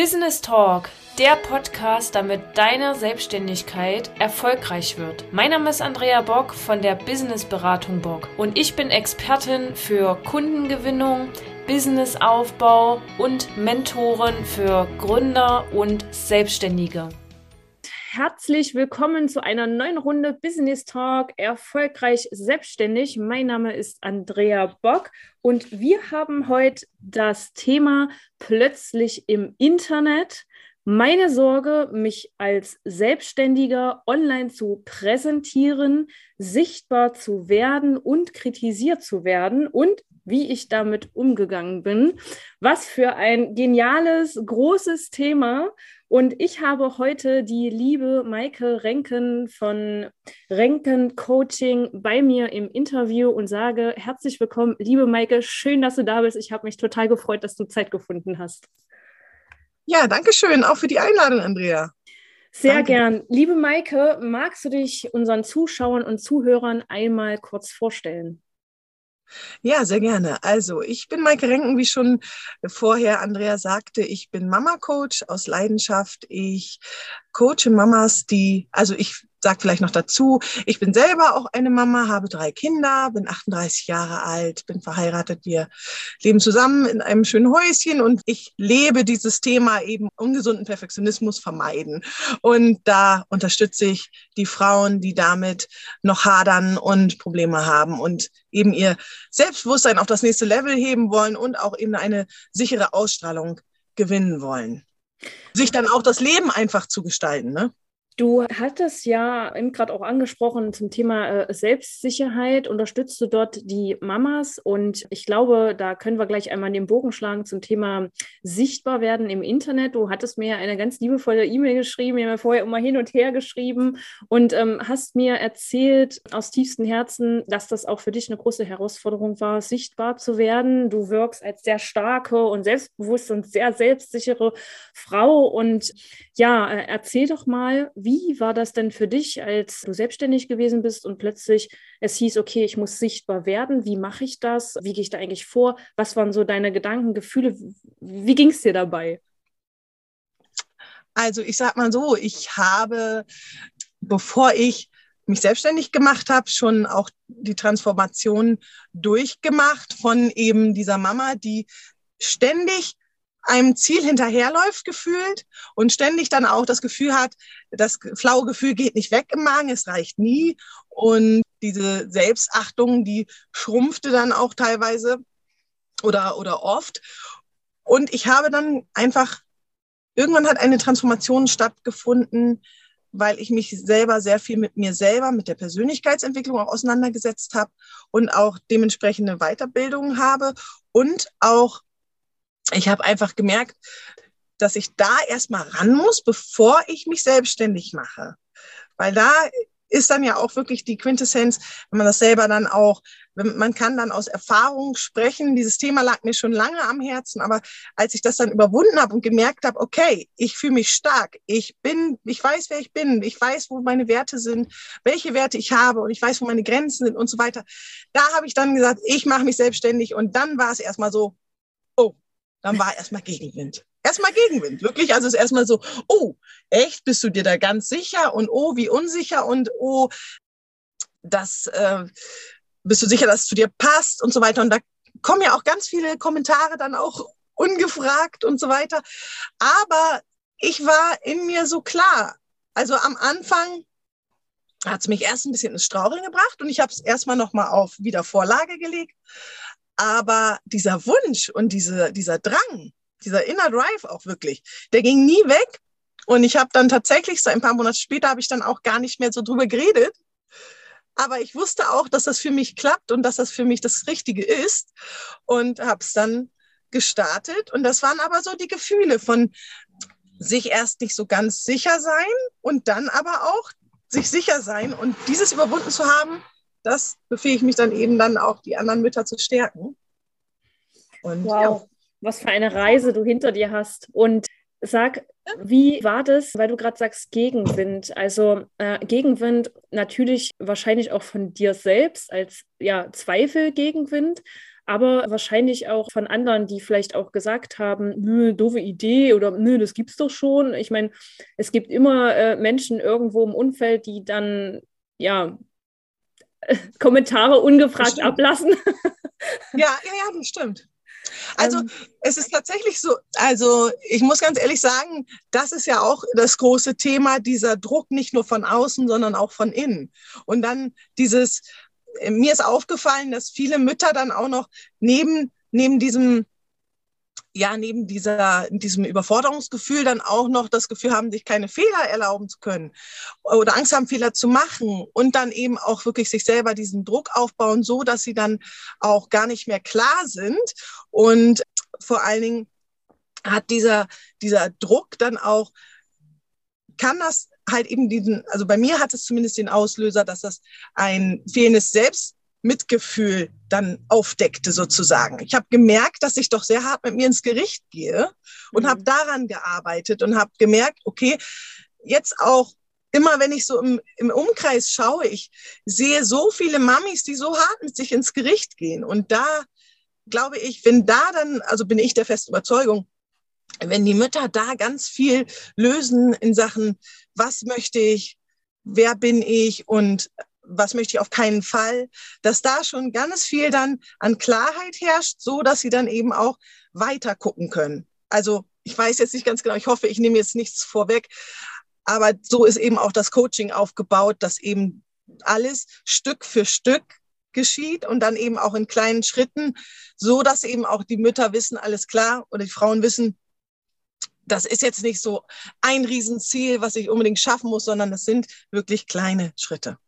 Business Talk, der Podcast, damit deine Selbstständigkeit erfolgreich wird. Mein Name ist Andrea Bock von der Business Beratung Bock und ich bin Expertin für Kundengewinnung, Businessaufbau und Mentorin für Gründer und Selbstständige. Herzlich willkommen zu einer neuen Runde Business Talk Erfolgreich Selbstständig. Mein Name ist Andrea Bock und wir haben heute das Thema plötzlich im Internet. Meine Sorge, mich als Selbstständiger online zu präsentieren, sichtbar zu werden und kritisiert zu werden und wie ich damit umgegangen bin. Was für ein geniales, großes Thema. Und ich habe heute die liebe Maike Renken von Renken Coaching bei mir im Interview und sage herzlich willkommen, liebe Maike, schön, dass du da bist. Ich habe mich total gefreut, dass du Zeit gefunden hast. Ja, danke schön, auch für die Einladung, Andrea. Sehr danke. gern. Liebe Maike, magst du dich unseren Zuschauern und Zuhörern einmal kurz vorstellen? Ja, sehr gerne. Also, ich bin Maike Renken, wie schon vorher Andrea sagte, ich bin Mama-Coach aus Leidenschaft. Ich coache Mamas, die, also ich sag vielleicht noch dazu, ich bin selber auch eine Mama, habe drei Kinder, bin 38 Jahre alt, bin verheiratet, wir leben zusammen in einem schönen Häuschen und ich lebe dieses Thema eben ungesunden Perfektionismus vermeiden. Und da unterstütze ich die Frauen, die damit noch hadern und Probleme haben und eben ihr Selbstbewusstsein auf das nächste Level heben wollen und auch eben eine sichere Ausstrahlung gewinnen wollen. Sich dann auch das Leben einfach zu gestalten, ne? Du hattest ja eben gerade auch angesprochen zum Thema äh, Selbstsicherheit. Unterstützt du dort die Mamas? Und ich glaube, da können wir gleich einmal den Bogen schlagen zum Thema sichtbar werden im Internet. Du hattest mir eine ganz liebevolle E-Mail geschrieben, wir haben vorher immer hin und her geschrieben und ähm, hast mir erzählt aus tiefstem Herzen, dass das auch für dich eine große Herausforderung war, sichtbar zu werden. Du wirkst als sehr starke und selbstbewusste und sehr selbstsichere Frau. Und ja, äh, erzähl doch mal, wie war das denn für dich, als du selbstständig gewesen bist und plötzlich es hieß, okay, ich muss sichtbar werden? Wie mache ich das? Wie gehe ich da eigentlich vor? Was waren so deine Gedanken, Gefühle? Wie ging es dir dabei? Also ich sag mal so, ich habe, bevor ich mich selbstständig gemacht habe, schon auch die Transformation durchgemacht von eben dieser Mama, die ständig einem Ziel hinterherläuft gefühlt und ständig dann auch das Gefühl hat, das flaue Gefühl geht nicht weg im Magen, es reicht nie. Und diese Selbstachtung, die schrumpfte dann auch teilweise oder, oder oft. Und ich habe dann einfach, irgendwann hat eine Transformation stattgefunden, weil ich mich selber sehr viel mit mir selber, mit der Persönlichkeitsentwicklung auch auseinandergesetzt habe und auch dementsprechende Weiterbildungen habe und auch ich habe einfach gemerkt, dass ich da erstmal ran muss, bevor ich mich selbstständig mache. Weil da ist dann ja auch wirklich die Quintessenz, wenn man das selber dann auch, man kann dann aus Erfahrung sprechen. Dieses Thema lag mir schon lange am Herzen, aber als ich das dann überwunden habe und gemerkt habe, okay, ich fühle mich stark, ich bin, ich weiß, wer ich bin, ich weiß, wo meine Werte sind, welche Werte ich habe und ich weiß, wo meine Grenzen sind und so weiter. Da habe ich dann gesagt, ich mache mich selbstständig und dann war es erstmal so, dann war erstmal Gegenwind. Erstmal Gegenwind, wirklich. Also es ist erstmal so, oh, echt, bist du dir da ganz sicher? Und oh, wie unsicher und oh, das äh, bist du sicher, dass es zu dir passt und so weiter. Und da kommen ja auch ganz viele Kommentare dann auch ungefragt und so weiter. Aber ich war in mir so klar. Also am Anfang hat es mich erst ein bisschen ins Straucheln gebracht und ich habe es erstmal nochmal auf Wiedervorlage gelegt. Aber dieser Wunsch und diese, dieser Drang, dieser Inner Drive auch wirklich, der ging nie weg. Und ich habe dann tatsächlich, so ein paar Monate später, habe ich dann auch gar nicht mehr so drüber geredet. Aber ich wusste auch, dass das für mich klappt und dass das für mich das Richtige ist. Und habe es dann gestartet. Und das waren aber so die Gefühle von sich erst nicht so ganz sicher sein und dann aber auch sich sicher sein und dieses überwunden zu haben, das befähigt mich dann eben dann auch, die anderen Mütter zu stärken. Und, wow, ja. was für eine Reise du hinter dir hast. Und sag, wie war das, weil du gerade sagst Gegenwind? Also äh, Gegenwind natürlich wahrscheinlich auch von dir selbst als ja, Zweifel Gegenwind. aber wahrscheinlich auch von anderen, die vielleicht auch gesagt haben, nö, doofe Idee oder nö, das gibt's doch schon. Ich meine, es gibt immer äh, Menschen irgendwo im Umfeld, die dann ja Kommentare ungefragt ablassen. Ja, ja, ja, das stimmt. Also ähm, es ist tatsächlich so, also ich muss ganz ehrlich sagen, das ist ja auch das große Thema, dieser Druck nicht nur von außen, sondern auch von innen. Und dann dieses, mir ist aufgefallen, dass viele Mütter dann auch noch neben, neben diesem ja neben dieser, diesem Überforderungsgefühl dann auch noch das Gefühl haben, sich keine Fehler erlauben zu können oder Angst haben, Fehler zu machen und dann eben auch wirklich sich selber diesen Druck aufbauen, so dass sie dann auch gar nicht mehr klar sind. Und vor allen Dingen hat dieser, dieser Druck dann auch, kann das halt eben diesen, also bei mir hat es zumindest den Auslöser, dass das ein fehlendes Selbstmitgefühl dann aufdeckte sozusagen. Ich habe gemerkt, dass ich doch sehr hart mit mir ins Gericht gehe und mhm. habe daran gearbeitet und habe gemerkt, okay, jetzt auch immer wenn ich so im, im Umkreis schaue, ich sehe so viele Mamis, die so hart mit sich ins Gericht gehen. Und da glaube ich, wenn da dann, also bin ich der festen Überzeugung, wenn die Mütter da ganz viel lösen in Sachen, was möchte ich, wer bin ich und was möchte ich auf keinen Fall, dass da schon ganz viel dann an Klarheit herrscht, so dass sie dann eben auch weiter gucken können. Also ich weiß jetzt nicht ganz genau, ich hoffe, ich nehme jetzt nichts vorweg, aber so ist eben auch das Coaching aufgebaut, dass eben alles Stück für Stück geschieht und dann eben auch in kleinen Schritten, so dass eben auch die Mütter wissen, alles klar, oder die Frauen wissen, das ist jetzt nicht so ein Riesenziel, was ich unbedingt schaffen muss, sondern das sind wirklich kleine Schritte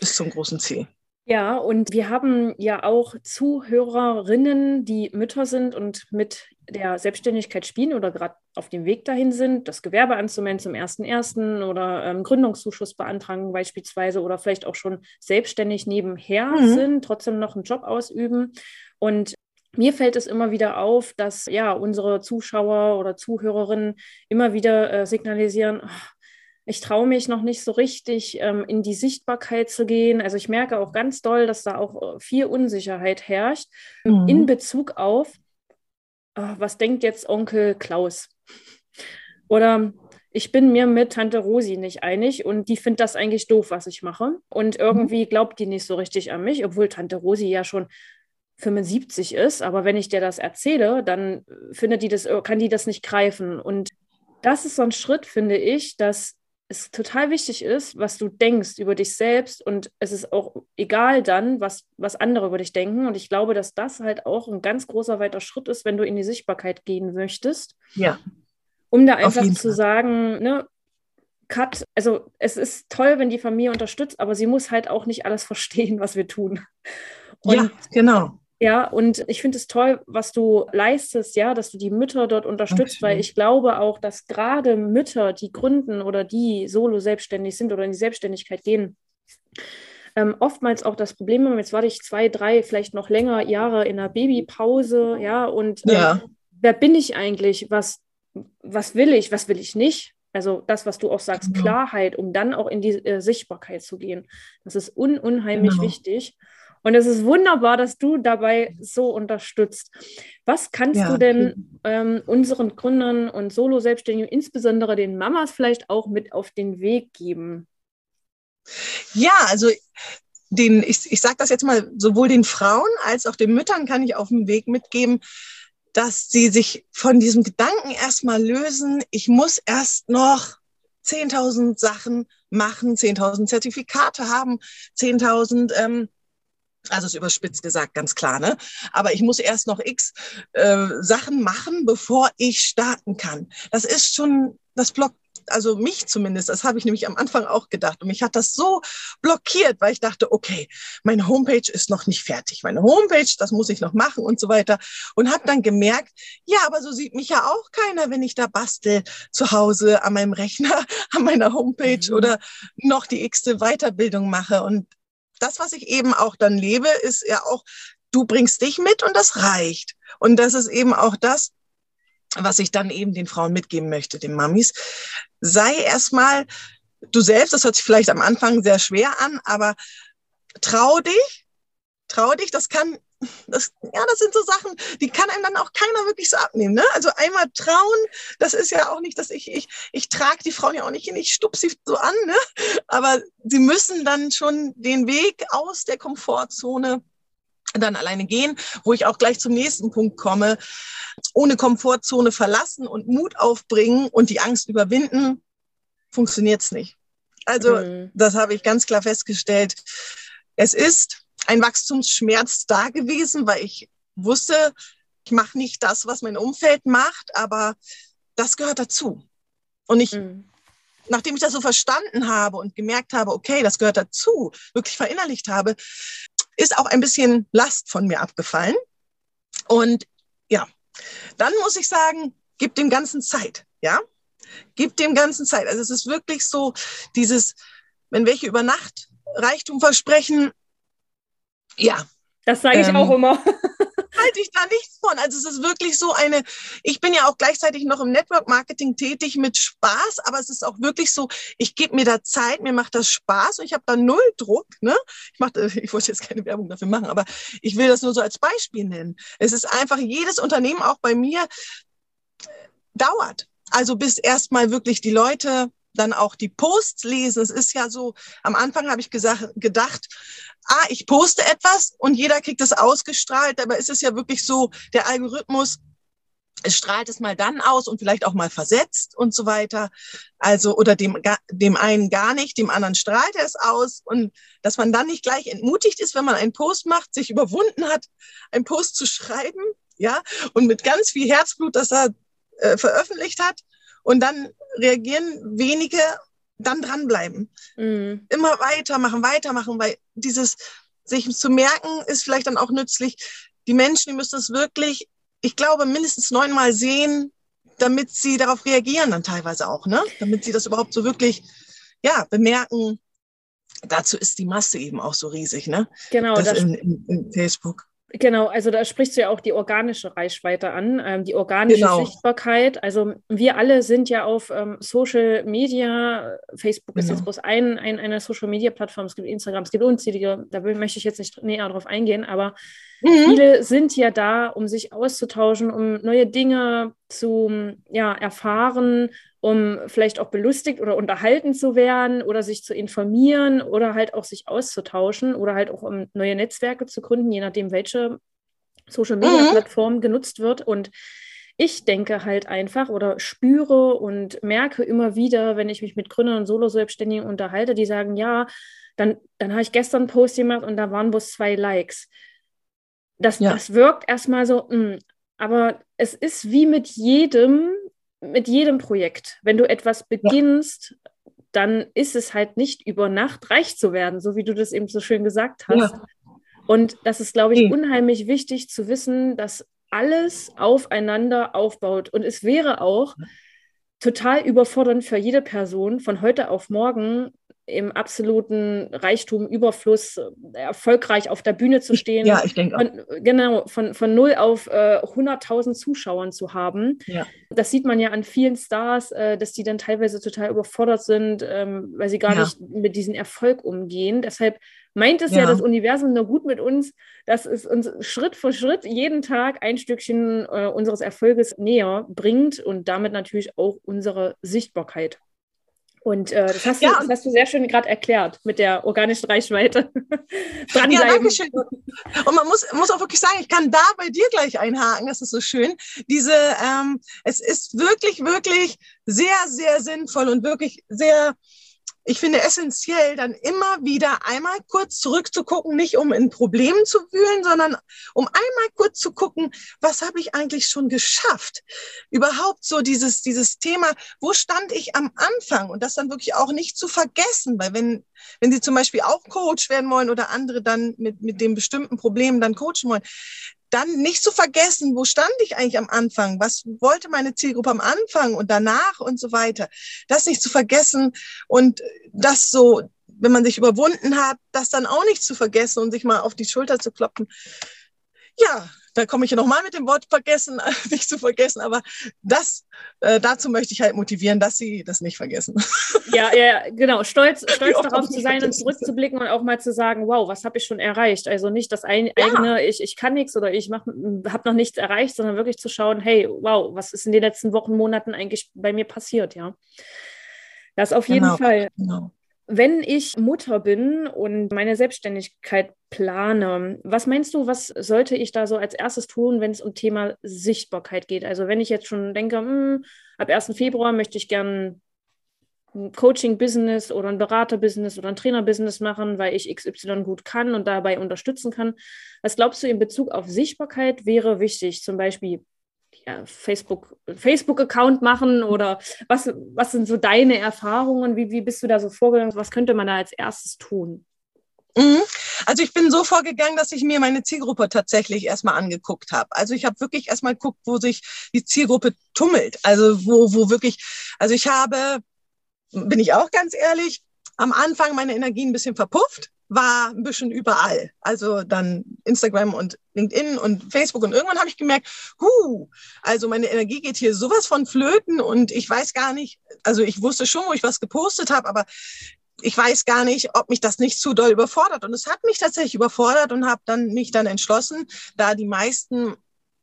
bis zum großen Ziel. Ja, und wir haben ja auch Zuhörerinnen, die Mütter sind und mit der Selbstständigkeit spielen oder gerade auf dem Weg dahin sind, das Gewerbe anzumelden zum 1.1. oder ähm, Gründungszuschuss beantragen beispielsweise oder vielleicht auch schon selbstständig nebenher mhm. sind, trotzdem noch einen Job ausüben. Und mir fällt es immer wieder auf, dass ja unsere Zuschauer oder Zuhörerinnen immer wieder äh, signalisieren, ach, ich traue mich noch nicht so richtig ähm, in die Sichtbarkeit zu gehen. Also ich merke auch ganz doll, dass da auch äh, viel Unsicherheit herrscht mhm. in Bezug auf, oh, was denkt jetzt Onkel Klaus? Oder ich bin mir mit Tante Rosi nicht einig und die findet das eigentlich doof, was ich mache. Und irgendwie glaubt die nicht so richtig an mich, obwohl Tante Rosi ja schon 75 ist, aber wenn ich dir das erzähle, dann findet die das, kann die das nicht greifen. Und das ist so ein Schritt, finde ich, dass es total wichtig ist, was du denkst über dich selbst und es ist auch egal dann, was, was andere über dich denken. Und ich glaube, dass das halt auch ein ganz großer weiter Schritt ist, wenn du in die Sichtbarkeit gehen möchtest. Ja. Um da einfach zu Fall. sagen, ne, Cut, also es ist toll, wenn die Familie unterstützt, aber sie muss halt auch nicht alles verstehen, was wir tun. Und ja, genau. Ja, und ich finde es toll, was du leistest, ja, dass du die Mütter dort unterstützt, okay. weil ich glaube auch, dass gerade Mütter, die gründen oder die solo selbstständig sind oder in die Selbstständigkeit gehen, ähm, oftmals auch das Problem haben, jetzt warte ich zwei, drei, vielleicht noch länger Jahre in einer Babypause, ja, und ähm, ja. wer bin ich eigentlich? Was, was will ich, was will ich nicht? Also das, was du auch sagst, genau. Klarheit, um dann auch in die äh, Sichtbarkeit zu gehen. Das ist un unheimlich genau. wichtig. Und es ist wunderbar, dass du dabei so unterstützt. Was kannst ja, du denn ähm, unseren Gründern und Solo-Selbstständigen, insbesondere den Mamas vielleicht auch mit auf den Weg geben? Ja, also den, ich, ich sage das jetzt mal, sowohl den Frauen als auch den Müttern kann ich auf den Weg mitgeben, dass sie sich von diesem Gedanken erstmal lösen, ich muss erst noch 10.000 Sachen machen, 10.000 Zertifikate haben, 10.000 ähm, also ist überspitzt gesagt, ganz klar, ne? Aber ich muss erst noch x äh, Sachen machen, bevor ich starten kann. Das ist schon, das blockt, also mich zumindest, das habe ich nämlich am Anfang auch gedacht. Und mich hat das so blockiert, weil ich dachte, okay, meine Homepage ist noch nicht fertig. Meine Homepage, das muss ich noch machen und so weiter. Und habe dann gemerkt, ja, aber so sieht mich ja auch keiner, wenn ich da bastel zu Hause an meinem Rechner, an meiner Homepage mhm. oder noch die x-te Weiterbildung mache. Und das, was ich eben auch dann lebe, ist ja auch, du bringst dich mit und das reicht. Und das ist eben auch das, was ich dann eben den Frauen mitgeben möchte, den Mamis. Sei erstmal du selbst, das hört sich vielleicht am Anfang sehr schwer an, aber trau dich, trau dich, das kann, das, ja, das sind so Sachen, die kann einem dann auch keiner wirklich so abnehmen. Ne? Also einmal trauen, das ist ja auch nicht, dass ich, ich, ich trage die Frauen ja auch nicht hin, ich stup sie so an, ne? aber sie müssen dann schon den Weg aus der Komfortzone dann alleine gehen, wo ich auch gleich zum nächsten Punkt komme. Ohne Komfortzone verlassen und Mut aufbringen und die Angst überwinden, funktioniert's nicht. Also mhm. das habe ich ganz klar festgestellt. Es ist ein Wachstumsschmerz da gewesen, weil ich wusste, ich mache nicht das, was mein Umfeld macht, aber das gehört dazu. Und ich, mhm. nachdem ich das so verstanden habe und gemerkt habe, okay, das gehört dazu, wirklich verinnerlicht habe, ist auch ein bisschen Last von mir abgefallen. Und ja, dann muss ich sagen, gib dem Ganzen Zeit, ja? Gib dem Ganzen Zeit. Also es ist wirklich so dieses, wenn welche über Nacht Reichtum versprechen, ja. Das sage ich ähm, auch immer. halte ich da nichts von. Also es ist wirklich so eine, ich bin ja auch gleichzeitig noch im Network Marketing tätig mit Spaß, aber es ist auch wirklich so, ich gebe mir da Zeit, mir macht das Spaß und ich habe da null Druck. Ne? Ich, mach, ich wollte jetzt keine Werbung dafür machen, aber ich will das nur so als Beispiel nennen. Es ist einfach, jedes Unternehmen, auch bei mir, dauert. Also bis erstmal wirklich die Leute dann auch die Posts lesen. Es ist ja so, am Anfang habe ich gesagt, gedacht, ah, ich poste etwas und jeder kriegt es ausgestrahlt, aber ist es ja wirklich so, der Algorithmus es strahlt es mal dann aus und vielleicht auch mal versetzt und so weiter. Also, oder dem, dem einen gar nicht, dem anderen strahlt er es aus und dass man dann nicht gleich entmutigt ist, wenn man einen Post macht, sich überwunden hat, einen Post zu schreiben, ja, und mit ganz viel Herzblut, das er äh, veröffentlicht hat und dann reagieren wenige dann dranbleiben. Mhm. Immer weitermachen, weitermachen, weil dieses sich zu merken ist vielleicht dann auch nützlich. Die Menschen, die müssen es wirklich, ich glaube, mindestens neunmal sehen, damit sie darauf reagieren dann teilweise auch, ne? Damit sie das überhaupt so wirklich, ja, bemerken. Dazu ist die Masse eben auch so riesig, ne? Genau. Das, das in, in, in Facebook. Genau, also da sprichst du ja auch die organische Reichweite an, ähm, die organische genau. Sichtbarkeit. Also wir alle sind ja auf ähm, Social Media, Facebook genau. ist jetzt bloß ein, ein, eine Social Media Plattform, es gibt Instagram, es gibt unzählige, da will, möchte ich jetzt nicht näher drauf eingehen, aber mhm. viele sind ja da, um sich auszutauschen, um neue Dinge zu ja, erfahren um vielleicht auch belustigt oder unterhalten zu werden oder sich zu informieren oder halt auch sich auszutauschen oder halt auch um neue Netzwerke zu gründen, je nachdem, welche Social Media mhm. Plattform genutzt wird. Und ich denke halt einfach oder spüre und merke immer wieder, wenn ich mich mit Gründern und Solo-Selbstständigen unterhalte, die sagen, ja, dann, dann habe ich gestern einen Post gemacht und da waren bloß zwei Likes. Das, ja. das wirkt erstmal so, mh, hm, aber es ist wie mit jedem, mit jedem Projekt. Wenn du etwas beginnst, ja. dann ist es halt nicht über Nacht reich zu werden, so wie du das eben so schön gesagt hast. Ja. Und das ist, glaube ich, unheimlich wichtig zu wissen, dass alles aufeinander aufbaut. Und es wäre auch total überfordernd für jede Person, von heute auf morgen im absoluten Reichtum, Überfluss, äh, erfolgreich auf der Bühne zu stehen. Ja, ich denke auch. genau, von, von null auf äh, 100.000 Zuschauern zu haben. Ja. Das sieht man ja an vielen Stars, äh, dass die dann teilweise total überfordert sind, ähm, weil sie gar ja. nicht mit diesem Erfolg umgehen. Deshalb meint es ja. ja. das Universum nur gut mit uns, dass es uns Schritt für Schritt jeden Tag ein Stückchen äh, unseres Erfolges näher bringt und damit natürlich auch unsere Sichtbarkeit. Und äh, das, hast du, ja, das hast du sehr schön gerade erklärt mit der organischen Reichweite. ja, danke schön. Und man muss, muss auch wirklich sagen, ich kann da bei dir gleich einhaken, das ist so schön. Diese, ähm, es ist wirklich, wirklich sehr, sehr sinnvoll und wirklich sehr ich finde essentiell, dann immer wieder einmal kurz zurückzugucken, nicht um in Problemen zu wühlen, sondern um einmal kurz zu gucken, was habe ich eigentlich schon geschafft? Überhaupt so dieses, dieses Thema, wo stand ich am Anfang? Und das dann wirklich auch nicht zu vergessen, weil wenn, wenn Sie zum Beispiel auch Coach werden wollen oder andere dann mit, mit dem bestimmten Problem dann coachen wollen, dann nicht zu vergessen, wo stand ich eigentlich am Anfang? Was wollte meine Zielgruppe am Anfang und danach und so weiter? Das nicht zu vergessen und das so, wenn man sich überwunden hat, das dann auch nicht zu vergessen und sich mal auf die Schulter zu kloppen. Ja, da komme ich ja nochmal mit dem Wort vergessen, nicht zu vergessen, aber das, äh, dazu möchte ich halt motivieren, dass sie das nicht vergessen. Ja, ja, genau. Stolz, stolz darauf zu sein und zurückzublicken und auch mal zu sagen, wow, was habe ich schon erreicht? Also nicht das ein, ja. eigene, ich, ich kann nichts oder ich habe noch nichts erreicht, sondern wirklich zu schauen, hey, wow, was ist in den letzten Wochen, Monaten eigentlich bei mir passiert, ja. Das auf jeden genau, Fall. Genau. Wenn ich Mutter bin und meine Selbstständigkeit plane, was meinst du, was sollte ich da so als erstes tun, wenn es um Thema Sichtbarkeit geht? Also wenn ich jetzt schon denke, mh, hm, ab 1. Februar möchte ich gerne ein Coaching-Business oder ein Berater-Business oder ein Trainer-Business machen, weil ich XY gut kann und dabei unterstützen kann. Was glaubst du in Bezug auf Sichtbarkeit wäre wichtig? Zum Beispiel ja, Facebook, Facebook-Account machen oder was, was sind so deine Erfahrungen? Wie, wie bist du da so vorgegangen? Was könnte man da als erstes tun? Mhm. Also ich bin so vorgegangen, dass ich mir meine Zielgruppe tatsächlich erstmal angeguckt habe. Also ich habe wirklich erstmal geguckt, wo sich die Zielgruppe tummelt. Also wo, wo wirklich, also ich habe, bin ich auch ganz ehrlich, am Anfang meine Energie ein bisschen verpufft war ein bisschen überall. Also dann Instagram und LinkedIn und Facebook. Und irgendwann habe ich gemerkt, huh, also meine Energie geht hier sowas von flöten und ich weiß gar nicht, also ich wusste schon, wo ich was gepostet habe, aber ich weiß gar nicht, ob mich das nicht zu doll überfordert. Und es hat mich tatsächlich überfordert und habe dann mich dann entschlossen, da die meisten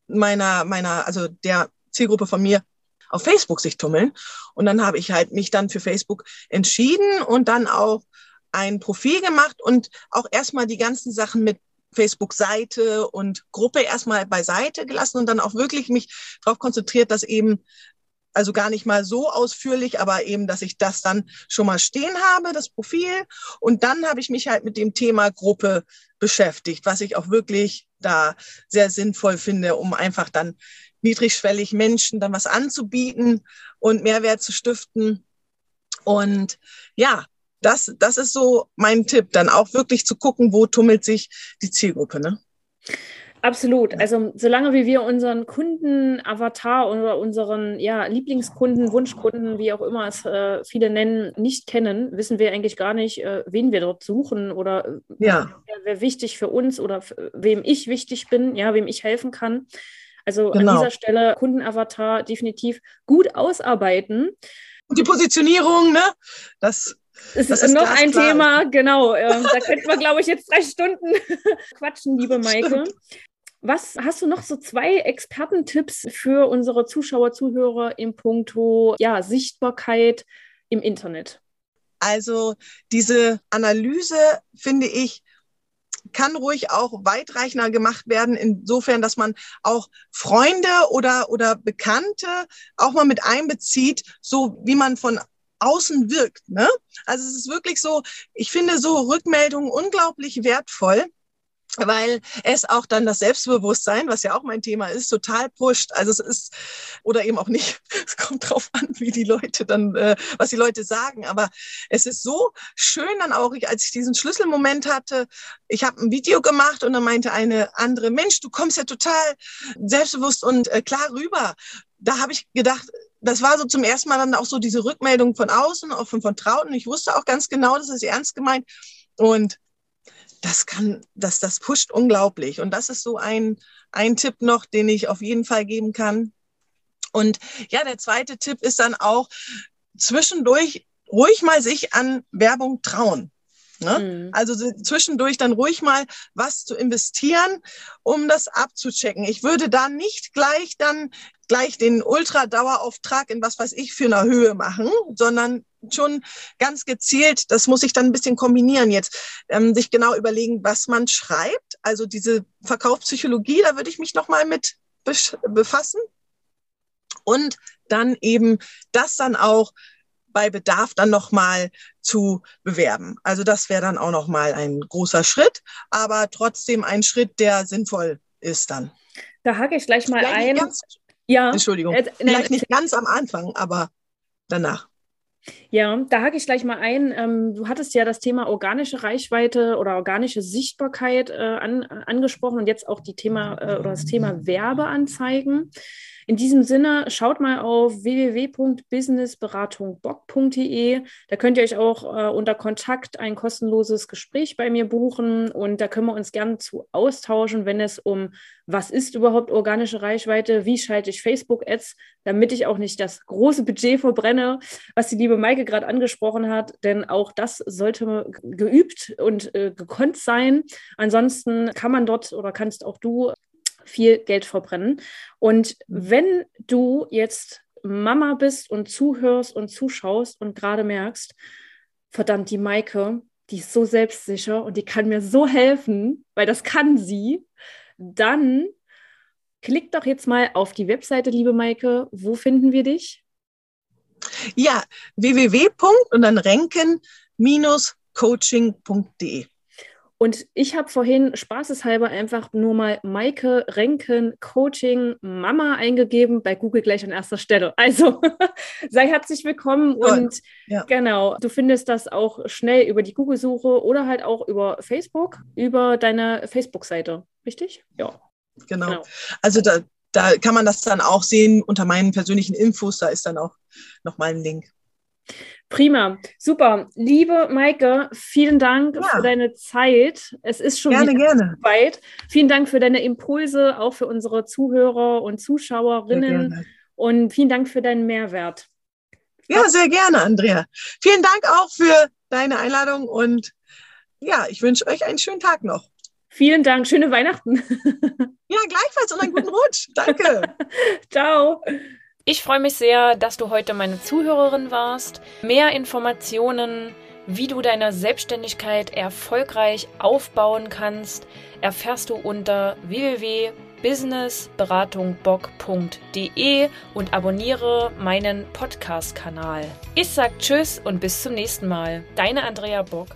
meiner, meiner, also der Zielgruppe von mir auf Facebook sich tummeln. Und dann habe ich halt mich dann für Facebook entschieden und dann auch ein Profil gemacht und auch erstmal die ganzen Sachen mit Facebook-Seite und Gruppe erstmal beiseite gelassen und dann auch wirklich mich darauf konzentriert, dass eben, also gar nicht mal so ausführlich, aber eben, dass ich das dann schon mal stehen habe, das Profil. Und dann habe ich mich halt mit dem Thema Gruppe beschäftigt, was ich auch wirklich da sehr sinnvoll finde, um einfach dann niedrigschwellig Menschen dann was anzubieten und Mehrwert zu stiften. Und ja, das, das ist so mein Tipp, dann auch wirklich zu gucken, wo tummelt sich die Zielgruppe. Ne? Absolut. Also solange wie wir unseren Kunden-Avatar oder unseren ja, Lieblingskunden, Wunschkunden, wie auch immer es äh, viele nennen, nicht kennen, wissen wir eigentlich gar nicht, äh, wen wir dort suchen oder äh, ja. wer, wer, wichtig für uns oder wem ich wichtig bin, ja, wem ich helfen kann. Also genau. an dieser Stelle Kundenavatar definitiv gut ausarbeiten. Und die Positionierung, ne? Das es ist, ist noch ein klar. Thema, genau. Ähm, da könnten wir, glaube ich, jetzt drei Stunden quatschen, liebe Maike. Stimmt. Was hast du noch so zwei Expertentipps für unsere Zuschauer, Zuhörer im Punkto ja, Sichtbarkeit im Internet? Also diese Analyse finde ich kann ruhig auch weitreichender gemacht werden, insofern, dass man auch Freunde oder, oder Bekannte auch mal mit einbezieht, so wie man von außen wirkt. Ne? Also es ist wirklich so, ich finde so Rückmeldungen unglaublich wertvoll weil es auch dann das Selbstbewusstsein, was ja auch mein Thema ist, total pusht. Also es ist, oder eben auch nicht, es kommt drauf an, wie die Leute dann, äh, was die Leute sagen. Aber es ist so schön dann auch, als ich diesen Schlüsselmoment hatte, ich habe ein Video gemacht und dann meinte eine andere, Mensch, du kommst ja total selbstbewusst und äh, klar rüber. Da habe ich gedacht, das war so zum ersten Mal dann auch so diese Rückmeldung von außen, auch von Vertrauten. Ich wusste auch ganz genau, das ist ernst gemeint. Und das kann, das, das pusht unglaublich. Und das ist so ein, ein Tipp noch, den ich auf jeden Fall geben kann. Und ja, der zweite Tipp ist dann auch zwischendurch ruhig mal sich an Werbung trauen. Ne? Mhm. Also zwischendurch dann ruhig mal was zu investieren, um das abzuchecken. Ich würde da nicht gleich dann gleich den Ultra-Dauerauftrag in was weiß ich für eine Höhe machen, sondern schon ganz gezielt, das muss ich dann ein bisschen kombinieren jetzt, ähm, sich genau überlegen, was man schreibt. Also diese Verkaufspsychologie, da würde ich mich nochmal mit befassen. Und dann eben das dann auch bei Bedarf dann nochmal zu bewerben. Also das wäre dann auch nochmal ein großer Schritt, aber trotzdem ein Schritt, der sinnvoll ist dann. Da hake ich gleich mal Vielleicht ein. Ganz, ja. Entschuldigung. Äh, Vielleicht nicht ganz am Anfang, aber danach. Ja, da hake ich gleich mal ein. Ähm, du hattest ja das Thema organische Reichweite oder organische Sichtbarkeit äh, an, angesprochen und jetzt auch die Thema äh, oder das Thema Werbeanzeigen. In diesem Sinne, schaut mal auf www.businessberatungbock.de. Da könnt ihr euch auch äh, unter Kontakt ein kostenloses Gespräch bei mir buchen und da können wir uns gerne zu austauschen, wenn es um was ist überhaupt organische Reichweite, wie schalte ich Facebook-Ads, damit ich auch nicht das große Budget verbrenne, was die liebe Maike gerade angesprochen hat, denn auch das sollte geübt und äh, gekonnt sein. Ansonsten kann man dort oder kannst auch du viel Geld verbrennen. Und mhm. wenn du jetzt Mama bist und zuhörst und zuschaust und gerade merkst, verdammt, die Maike, die ist so selbstsicher und die kann mir so helfen, weil das kann sie, dann klick doch jetzt mal auf die Webseite, liebe Maike. Wo finden wir dich? Ja, www. und dann renken-coaching.de. Und ich habe vorhin spaßeshalber einfach nur mal Maike Renken Coaching Mama eingegeben, bei Google gleich an erster Stelle. Also sei herzlich willkommen Toll. und ja. genau, du findest das auch schnell über die Google-Suche oder halt auch über Facebook, über deine Facebook-Seite, richtig? Ja. Genau. genau. Also da, da kann man das dann auch sehen unter meinen persönlichen Infos, da ist dann auch nochmal ein Link. Prima, super. Liebe Maike, vielen Dank ja. für deine Zeit. Es ist schon gerne, gerne. weit. Vielen Dank für deine Impulse, auch für unsere Zuhörer und Zuschauerinnen. Und vielen Dank für deinen Mehrwert. Ja, sehr gerne, Andrea. Vielen Dank auch für deine Einladung und ja, ich wünsche euch einen schönen Tag noch. Vielen Dank, schöne Weihnachten. ja, gleichfalls und einen guten Rutsch. Danke. Ciao. Ich freue mich sehr, dass du heute meine Zuhörerin warst. Mehr Informationen, wie du deine Selbstständigkeit erfolgreich aufbauen kannst, erfährst du unter www.businessberatungbock.de und abonniere meinen Podcast-Kanal. Ich sag Tschüss und bis zum nächsten Mal. Deine Andrea Bock.